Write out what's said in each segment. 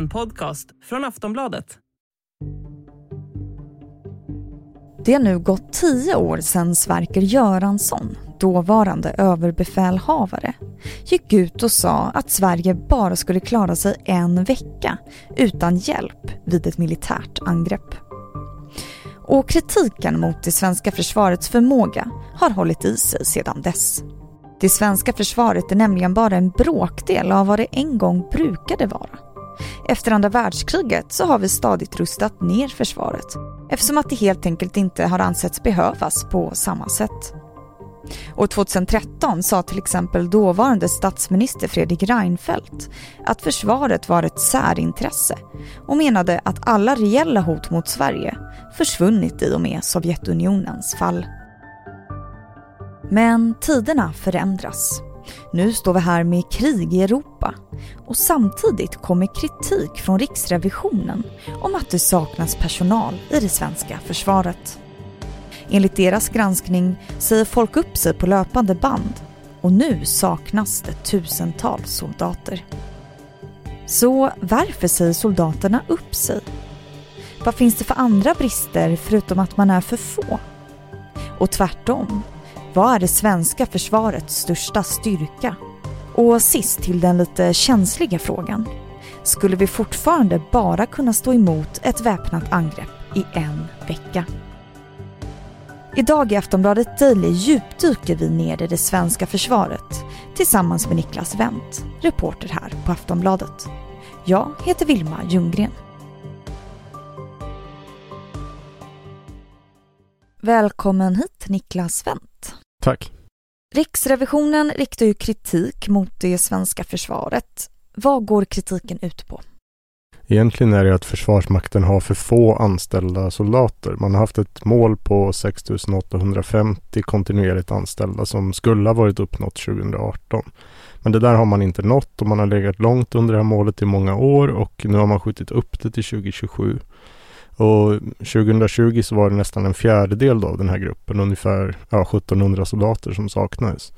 En podcast från Aftonbladet. Det har nu gått tio år sedan Sverker Göransson, dåvarande överbefälhavare, gick ut och sa att Sverige bara skulle klara sig en vecka utan hjälp vid ett militärt angrepp. Och kritiken mot det svenska försvarets förmåga har hållit i sig sedan dess. Det svenska försvaret är nämligen bara en bråkdel av vad det en gång brukade vara. Efter andra världskriget så har vi stadigt rustat ner försvaret eftersom att det helt enkelt inte har ansetts behövas på samma sätt. År 2013 sa till exempel dåvarande statsminister Fredrik Reinfeldt att försvaret var ett särintresse och menade att alla reella hot mot Sverige försvunnit i och med Sovjetunionens fall. Men tiderna förändras. Nu står vi här med krig i Europa och samtidigt kommer kritik från Riksrevisionen om att det saknas personal i det svenska försvaret. Enligt deras granskning säger folk upp sig på löpande band och nu saknas det tusentals soldater. Så varför säger soldaterna upp sig? Vad finns det för andra brister förutom att man är för få? Och tvärtom, vad är det svenska försvarets största styrka? Och sist till den lite känsliga frågan. Skulle vi fortfarande bara kunna stå emot ett väpnat angrepp i en vecka? Idag i Aftonbladet Daily djupdyker vi ner i det svenska försvaret tillsammans med Niklas Wendt, reporter här på Aftonbladet. Jag heter Vilma Ljunggren. Välkommen hit Niklas Wendt. Tack. Riksrevisionen riktar ju kritik mot det svenska försvaret. Vad går kritiken ut på? Egentligen är det att Försvarsmakten har för få anställda soldater. Man har haft ett mål på 6 850 kontinuerligt anställda som skulle ha varit uppnått 2018. Men det där har man inte nått och man har legat långt under det här målet i många år och nu har man skjutit upp det till 2027. Och 2020 så var det nästan en fjärdedel av den här gruppen, ungefär ja, 1700 soldater som saknades.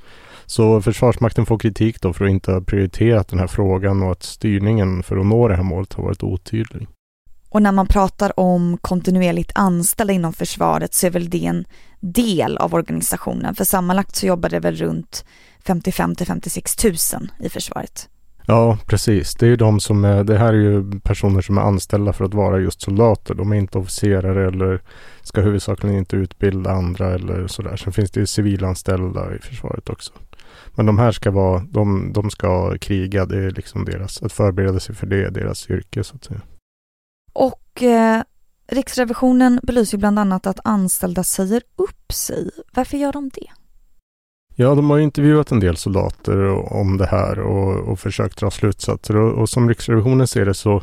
Så Försvarsmakten får kritik då för att inte ha prioriterat den här frågan och att styrningen för att nå det här målet har varit otydlig. Och när man pratar om kontinuerligt anställda inom försvaret så är väl det en del av organisationen för sammanlagt så jobbar det väl runt 55 till 56 000 i försvaret. Ja, precis. Det är ju de som är, det här är ju personer som är anställda för att vara just soldater. De är inte officerare eller ska huvudsakligen inte utbilda andra eller sådär. Sen finns det ju civilanställda i försvaret också. Men de här ska vara, de, de ska kriga. Det är liksom deras, att förbereda sig för det är deras yrke så att säga. Och eh, Riksrevisionen belyser bland annat att anställda säger upp sig. Varför gör de det? Ja, de har intervjuat en del soldater om det här och, och försökt dra slutsatser. Och, och, som Riksrevisionen ser det så,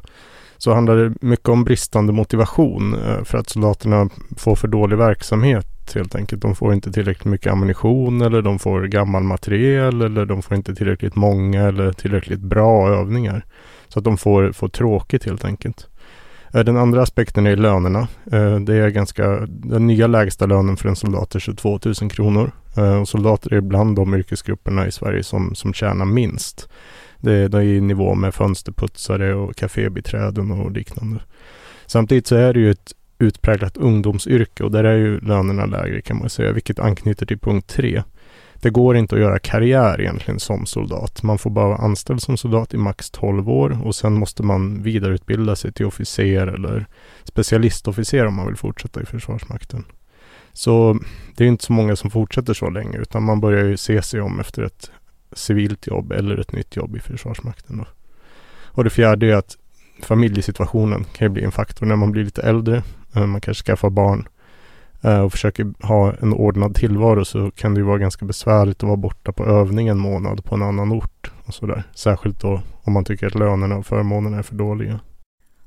så handlar det mycket om bristande motivation eh, för att soldaterna får för dålig verksamhet helt enkelt. De får inte tillräckligt mycket ammunition eller de får gammal materiel eller de får inte tillräckligt många eller tillräckligt bra övningar. Så att de får, får tråkigt helt enkelt. Eh, den andra aspekten är lönerna. Eh, det är ganska, den nya lägsta lönen för en soldat är 22 000 kronor. Eh, och soldater är bland de yrkesgrupperna i Sverige som, som tjänar minst. Det, det är i nivå med fönsterputsare och kafébiträden och liknande. Samtidigt så är det ju ett utpräglat ungdomsyrke och där är ju lönerna lägre kan man säga, vilket anknyter till punkt tre. Det går inte att göra karriär egentligen som soldat. Man får bara vara anställd som soldat i max 12 år och sen måste man vidareutbilda sig till officer eller specialistofficer om man vill fortsätta i Försvarsmakten. Så det är inte så många som fortsätter så länge utan man börjar ju se sig om efter ett civilt jobb eller ett nytt jobb i Försvarsmakten. Då. Och det fjärde är att familjesituationen kan ju bli en faktor när man blir lite äldre. Eh, man kanske skaffar barn och försöker ha en ordnad tillvaro så kan det ju vara ganska besvärligt att vara borta på övning en månad på en annan ort och sådär. Särskilt då om man tycker att lönerna och förmånerna är för dåliga.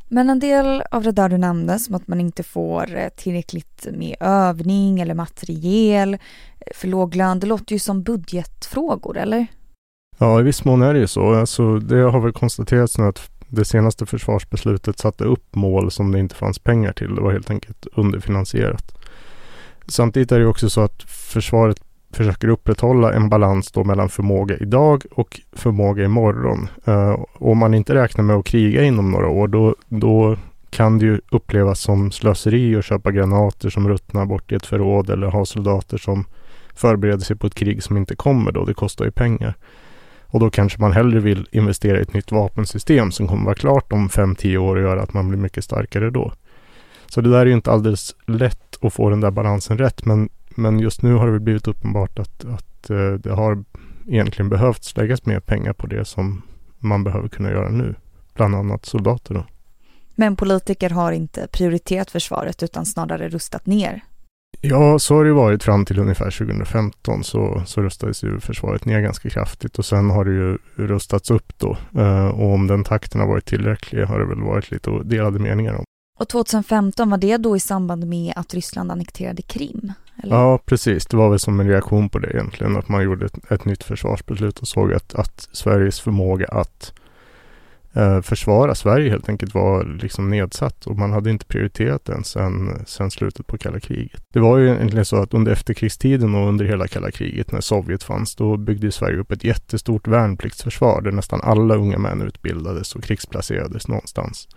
Men en del av det där du nämnde, som att man inte får eh, tillräckligt med övning eller materiel för låg lön, det låter ju som budgetfrågor, eller? Ja, i viss mån är det ju så. Alltså, det har väl konstaterats nu att det senaste försvarsbeslutet satte upp mål som det inte fanns pengar till. Det var helt enkelt underfinansierat. Samtidigt är det också så att försvaret försöker upprätthålla en balans då mellan förmåga idag och förmåga imorgon. Uh, om man inte räknar med att kriga inom några år, då, då kan det ju upplevas som slöseri att köpa granater som ruttnar bort i ett förråd eller ha soldater som förbereder sig på ett krig som inte kommer då. Det kostar ju pengar. Och då kanske man hellre vill investera i ett nytt vapensystem som kommer vara klart om 5-10 år och göra att man blir mycket starkare då. Så det där är ju inte alldeles lätt att få den där balansen rätt. Men, men just nu har det blivit uppenbart att, att eh, det har egentligen behövts läggas mer pengar på det som man behöver kunna göra nu. Bland annat soldater då. Men politiker har inte prioriterat försvaret utan snarare rustat ner. Ja, så har det varit fram till ungefär 2015 så, så rustades ju försvaret ner ganska kraftigt och sen har det ju rustats upp då. Uh, och om den takten har varit tillräcklig har det väl varit lite delade meningar om. Och 2015, var det då i samband med att Ryssland annekterade Krim? Eller? Ja, precis. Det var väl som en reaktion på det egentligen, att man gjorde ett, ett nytt försvarsbeslut och såg att, att Sveriges förmåga att eh, försvara Sverige helt enkelt var liksom nedsatt och man hade inte prioriterat den sen, sen slutet på kalla kriget. Det var ju egentligen så att under efterkrigstiden och under hela kalla kriget när Sovjet fanns, då byggde Sverige upp ett jättestort värnpliktsförsvar där nästan alla unga män utbildades och krigsplacerades någonstans.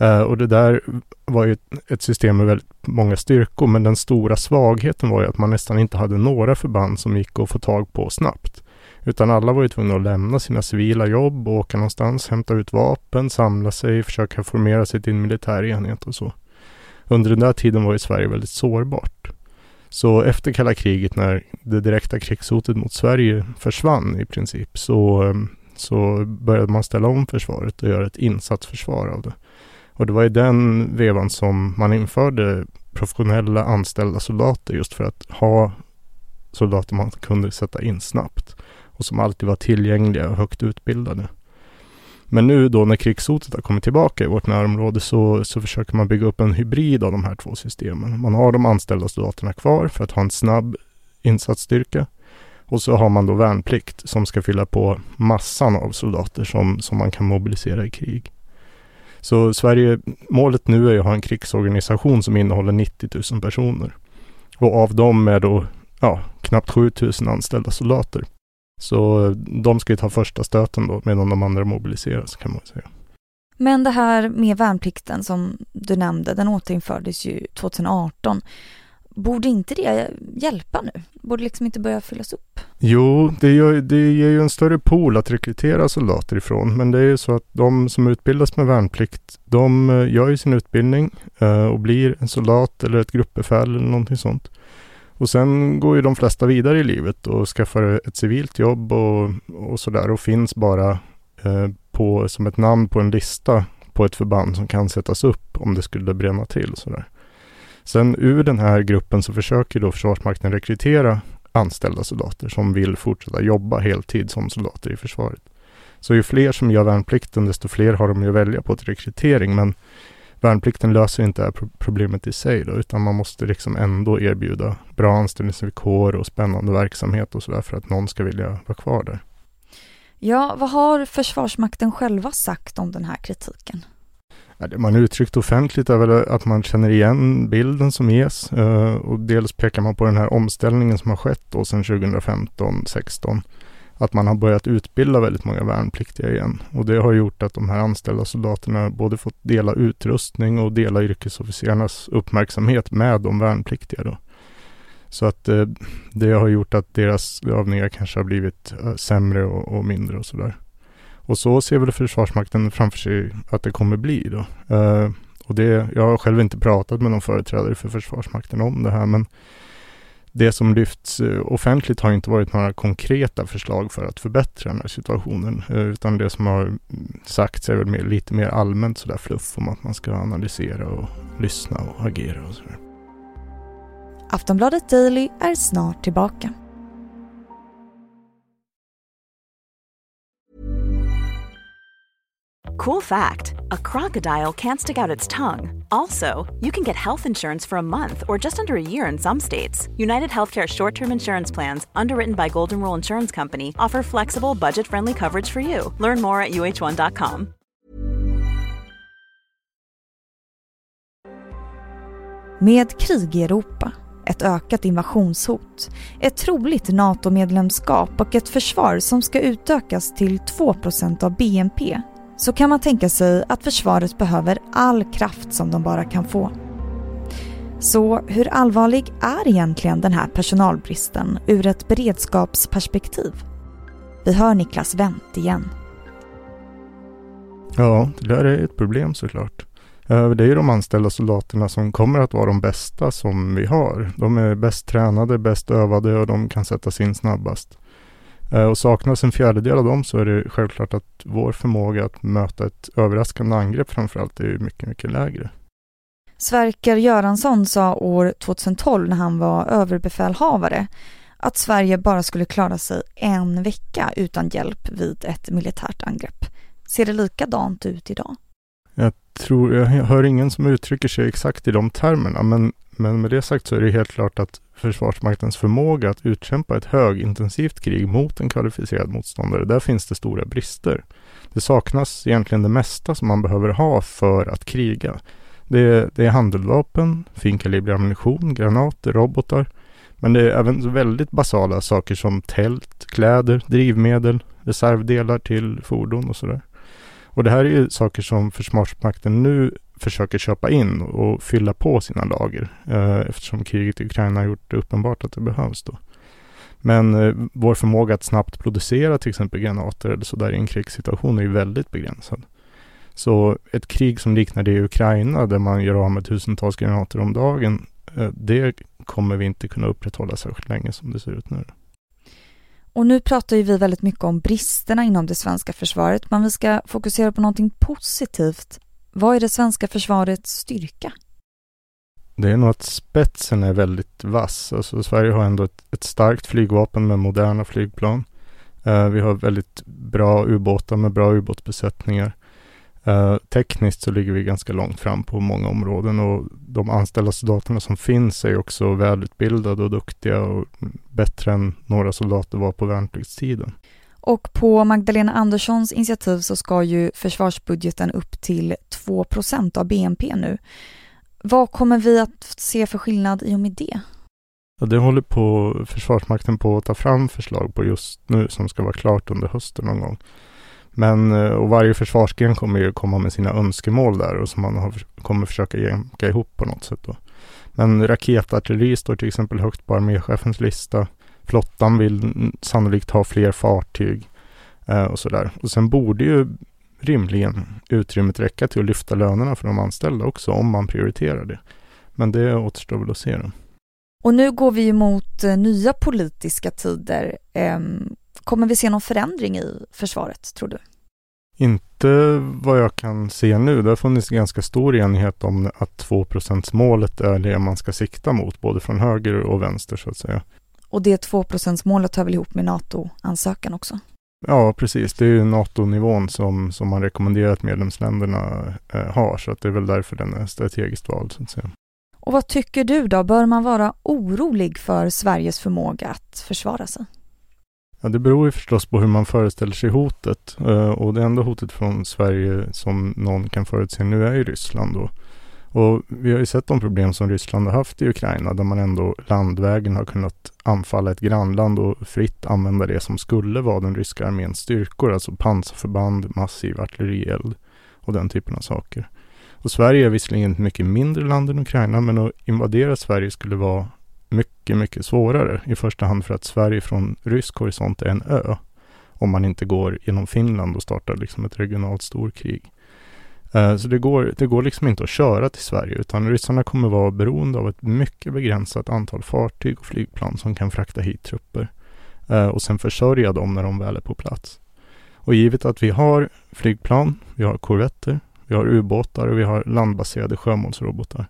Uh, och det där var ju ett, system med väldigt många styrkor, men den stora svagheten var ju att man nästan inte hade några förband som gick att få tag på snabbt. Utan alla var ju tvungna att lämna sina civila jobb åka någonstans, hämta ut vapen, samla sig, försöka formera sig till en militär enhet och så. Under den där tiden var ju Sverige väldigt sårbart. Så efter kalla kriget när det direkta krigshotet mot Sverige försvann i princip så, eh, så började man ställa om försvaret och göra ett insatsförsvar av det. Och det var i den vevan som man införde professionella anställda soldater just för att ha soldater man kunde sätta in snabbt och som alltid var tillgängliga och högt utbildade. Men nu då när krigshotet har kommit tillbaka i vårt närområde så, så försöker man bygga upp en hybrid av de här två systemen. Man har de anställda soldaterna kvar för att ha en snabb insatsstyrka. Och så har man då värnplikt som ska fylla på massan av soldater som, som man kan mobilisera i krig. Så Sverige, målet nu är att ha en krigsorganisation som innehåller 90 000 personer. Och av dem är då ja, knappt 7 000 anställda soldater. Så de ska ju ta första stöten då medan de andra mobiliseras kan man säga. Men det här med värnplikten som du nämnde, den återinfördes ju 2018. Borde inte det hjälpa nu? Borde liksom inte börja fyllas upp? Jo, det, gör, det ger ju en större pool att rekrytera soldater ifrån. Men det är ju så att de som utbildas med värnplikt, de eh, gör ju sin utbildning eh, och blir en soldat eller ett gruppbefäl eller någonting sånt. Och sen går ju de flesta vidare i livet och skaffar ett civilt jobb och, och sådär och finns bara eh, på, som ett namn på en lista på ett förband som kan sättas upp om det skulle bränna till. Sådär. Sen ur den här gruppen så försöker då Försvarsmakten rekrytera anställda soldater som vill fortsätta jobba heltid som soldater i försvaret. Så ju fler som gör värnplikten desto fler har de ju att välja på till rekrytering men värnplikten löser inte det här problemet i sig då, utan man måste liksom ändå erbjuda bra anställningsvillkor och spännande verksamhet och sådär för att någon ska vilja vara kvar där. Ja, vad har Försvarsmakten själva sagt om den här kritiken? Det man uttryckt offentligt är väl att man känner igen bilden som ges eh, och dels pekar man på den här omställningen som har skett då sedan 2015-16 att man har börjat utbilda väldigt många värnpliktiga igen. Och det har gjort att de här anställda soldaterna både fått dela utrustning och dela yrkesofficerarnas uppmärksamhet med de värnpliktiga. Då. Så att eh, det har gjort att deras övningar kanske har blivit eh, sämre och, och, mindre och sådär. Och så ser väl Försvarsmakten framför sig att det kommer bli då. Eh, och det, jag har själv inte pratat med någon företrädare för Försvarsmakten om det här men det som lyfts eh, offentligt har inte varit några konkreta förslag för att förbättra den här situationen. Eh, utan det som har sagts är väl mer, lite mer allmänt sådär fluff om att man ska analysera och lyssna och agera och sådär. Aftonbladet Daily är snart tillbaka. Cool fact a crocodile can't stick out its tongue. Also, you can get health insurance for a month or just under a year in some states. United Healthcare short term insurance plans, underwritten by Golden Rule Insurance Company, offer flexible, budget friendly coverage for you. Learn more at uh1.com. Med krig i Europa ett ökat invasionshot, ett troligt NATO-medlemskap och ett försvar som ska utökas till 2 av BNP så kan man tänka sig att försvaret behöver all kraft som de bara kan få. Så hur allvarlig är egentligen den här personalbristen ur ett beredskapsperspektiv? Vi hör Niklas Wendt igen. Ja, det där är ett problem såklart. Eh, det är ju de anställda soldaterna som kommer att vara de bästa som vi har. De är bäst tränade, bäst övade och de kan sättas in snabbast. Eh, och saknas en fjärdedel av dem så är det självklart att vår förmåga att möta ett överraskande angrepp framförallt är mycket, mycket lägre. Sverker Göransson sa år 2012 när han var överbefälhavare att Sverige bara skulle klara sig en vecka utan hjälp vid ett militärt angrepp. Ser det likadant ut idag? Jag tror, jag hör ingen som uttrycker sig exakt i de termerna, men, men med det sagt så är det helt klart att Försvarsmaktens förmåga att utkämpa ett högintensivt krig mot en kvalificerad motståndare, där finns det stora brister. Det saknas egentligen det mesta som man behöver ha för att kriga. Det är, det är handeldvapen, finkalibrig ammunition, granater, robotar. Men det är även väldigt basala saker som tält, kläder, drivmedel, reservdelar till fordon och sådär. Och det här är ju saker som Försvarsmakten nu försöker köpa in och fylla på sina lager eh, eftersom kriget i Ukraina har gjort det uppenbart att det behövs då. Men eh, vår förmåga att snabbt producera till exempel granater eller sådär i en krigssituation är ju väldigt begränsad. Så ett krig som liknar det i Ukraina där man gör av med tusentals granater om dagen, eh, det kommer vi inte kunna upprätthålla särskilt länge som det ser ut nu. Och nu pratar ju vi väldigt mycket om bristerna inom det svenska försvaret, men vi ska fokusera på någonting positivt. Vad är det svenska försvarets styrka? Det är nog att spetsen är väldigt vass. Alltså Sverige har ändå ett, ett starkt flygvapen med moderna flygplan. Uh, vi har väldigt bra ubåtar med bra ubåtsbesättningar. Uh, tekniskt så ligger vi ganska långt fram på många områden och de anställda soldaterna som finns är också välutbildade och duktiga och bättre än några soldater var på värnpliktstiden. Och på Magdalena Anderssons initiativ så ska ju försvarsbudgeten upp till 2% av BNP nu. Vad kommer vi att se för skillnad i och med det? Ja, det håller på Försvarsmakten på att ta fram förslag på just nu som ska vara klart under hösten någon gång. Men eh, och varje försvarsgren kommer ju komma med sina önskemål där och som man har, kommer försöka jämka ihop på något sätt. Då. Men raketartilleri står till exempel högt på arméchefens lista. Flottan vill sannolikt ha fler fartyg eh, och sådär. Och sen borde ju rimligen utrymmet räcka till att lyfta lönerna för de anställda också om man prioriterar det. Men det återstår väl att se då. Och nu går vi mot eh, nya politiska tider. Ehm, Kommer vi se någon förändring i försvaret, tror du? Inte vad jag kan se nu. Det har funnits ganska stor enighet om att 2 målet är det man ska sikta mot, både från höger och vänster så att säga. Och det 2 målet hör väl ihop med NATO-ansökan också? Ja, precis. Det är ju NATO-nivån som, som man rekommenderar att medlemsländerna eh, har, så att det är väl därför den är strategiskt vald. Så att säga. Och vad tycker du då? Bör man vara orolig för Sveriges förmåga att försvara sig? Ja, det beror ju förstås på hur man föreställer sig hotet. Uh, och det enda hotet från Sverige som någon kan förutse nu är ju Ryssland då. Och vi har ju sett de problem som Ryssland har haft i Ukraina där man ändå landvägen har kunnat anfalla ett grannland och fritt använda det som skulle vara den ryska arméns styrkor, alltså pansarförband, massiv artillerield och den typen av saker. Och Sverige är visserligen ett mycket mindre land än Ukraina, men att invadera Sverige skulle vara mycket, mycket svårare. I första hand för att Sverige från rysk horisont är en ö. Om man inte går genom Finland och startar liksom ett regionalt storkrig. Eh, så det går, det går liksom inte att köra till Sverige utan ryssarna kommer vara beroende av ett mycket begränsat antal fartyg och flygplan som kan frakta hit trupper. Eh, och sen försörja dem när de väl är på plats. Och givet att vi har flygplan, vi har korvetter, vi har ubåtar och vi har landbaserade sjömålsrobotar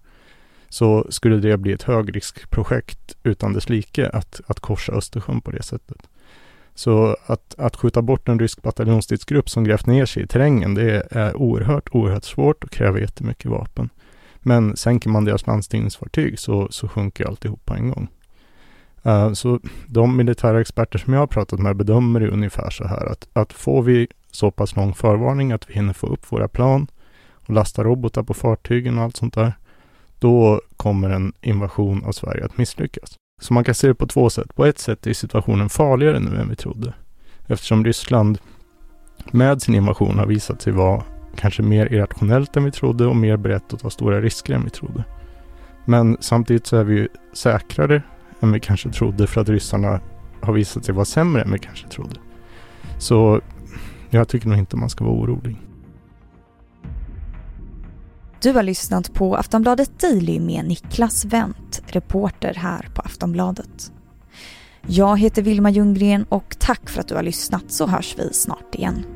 så skulle det bli ett högriskprojekt utan dess like att, att korsa Östersjön på det sättet. Så att, att skjuta bort en rysk bataljonsstridsgrupp som grävt ner sig i terrängen, det är oerhört, oerhört svårt och kräver jättemycket vapen. Men sänker man deras landstigningsfartyg så, så sjunker alltihop på en gång. Uh, så de militära experter som jag har pratat med bedömer det ungefär så här att, att får vi så pass lång förvarning att vi hinner få upp våra plan och lasta robotar på fartygen och allt sånt där, då kommer en invasion av Sverige att misslyckas. Så man kan se det på två sätt. På ett sätt är situationen farligare nu än vi trodde. Eftersom Ryssland med sin invasion har visat sig vara kanske mer irrationellt än vi trodde och mer berett att ta stora risker än vi trodde. Men samtidigt så är vi ju säkrare än vi kanske trodde för att ryssarna har visat sig vara sämre än vi kanske trodde. Så jag tycker nog inte man ska vara orolig. Du har lyssnat på Aftonbladet Daily med Niklas Wendt, reporter här på Aftonbladet. Jag heter Vilma Ljunggren och tack för att du har lyssnat så hörs vi snart igen.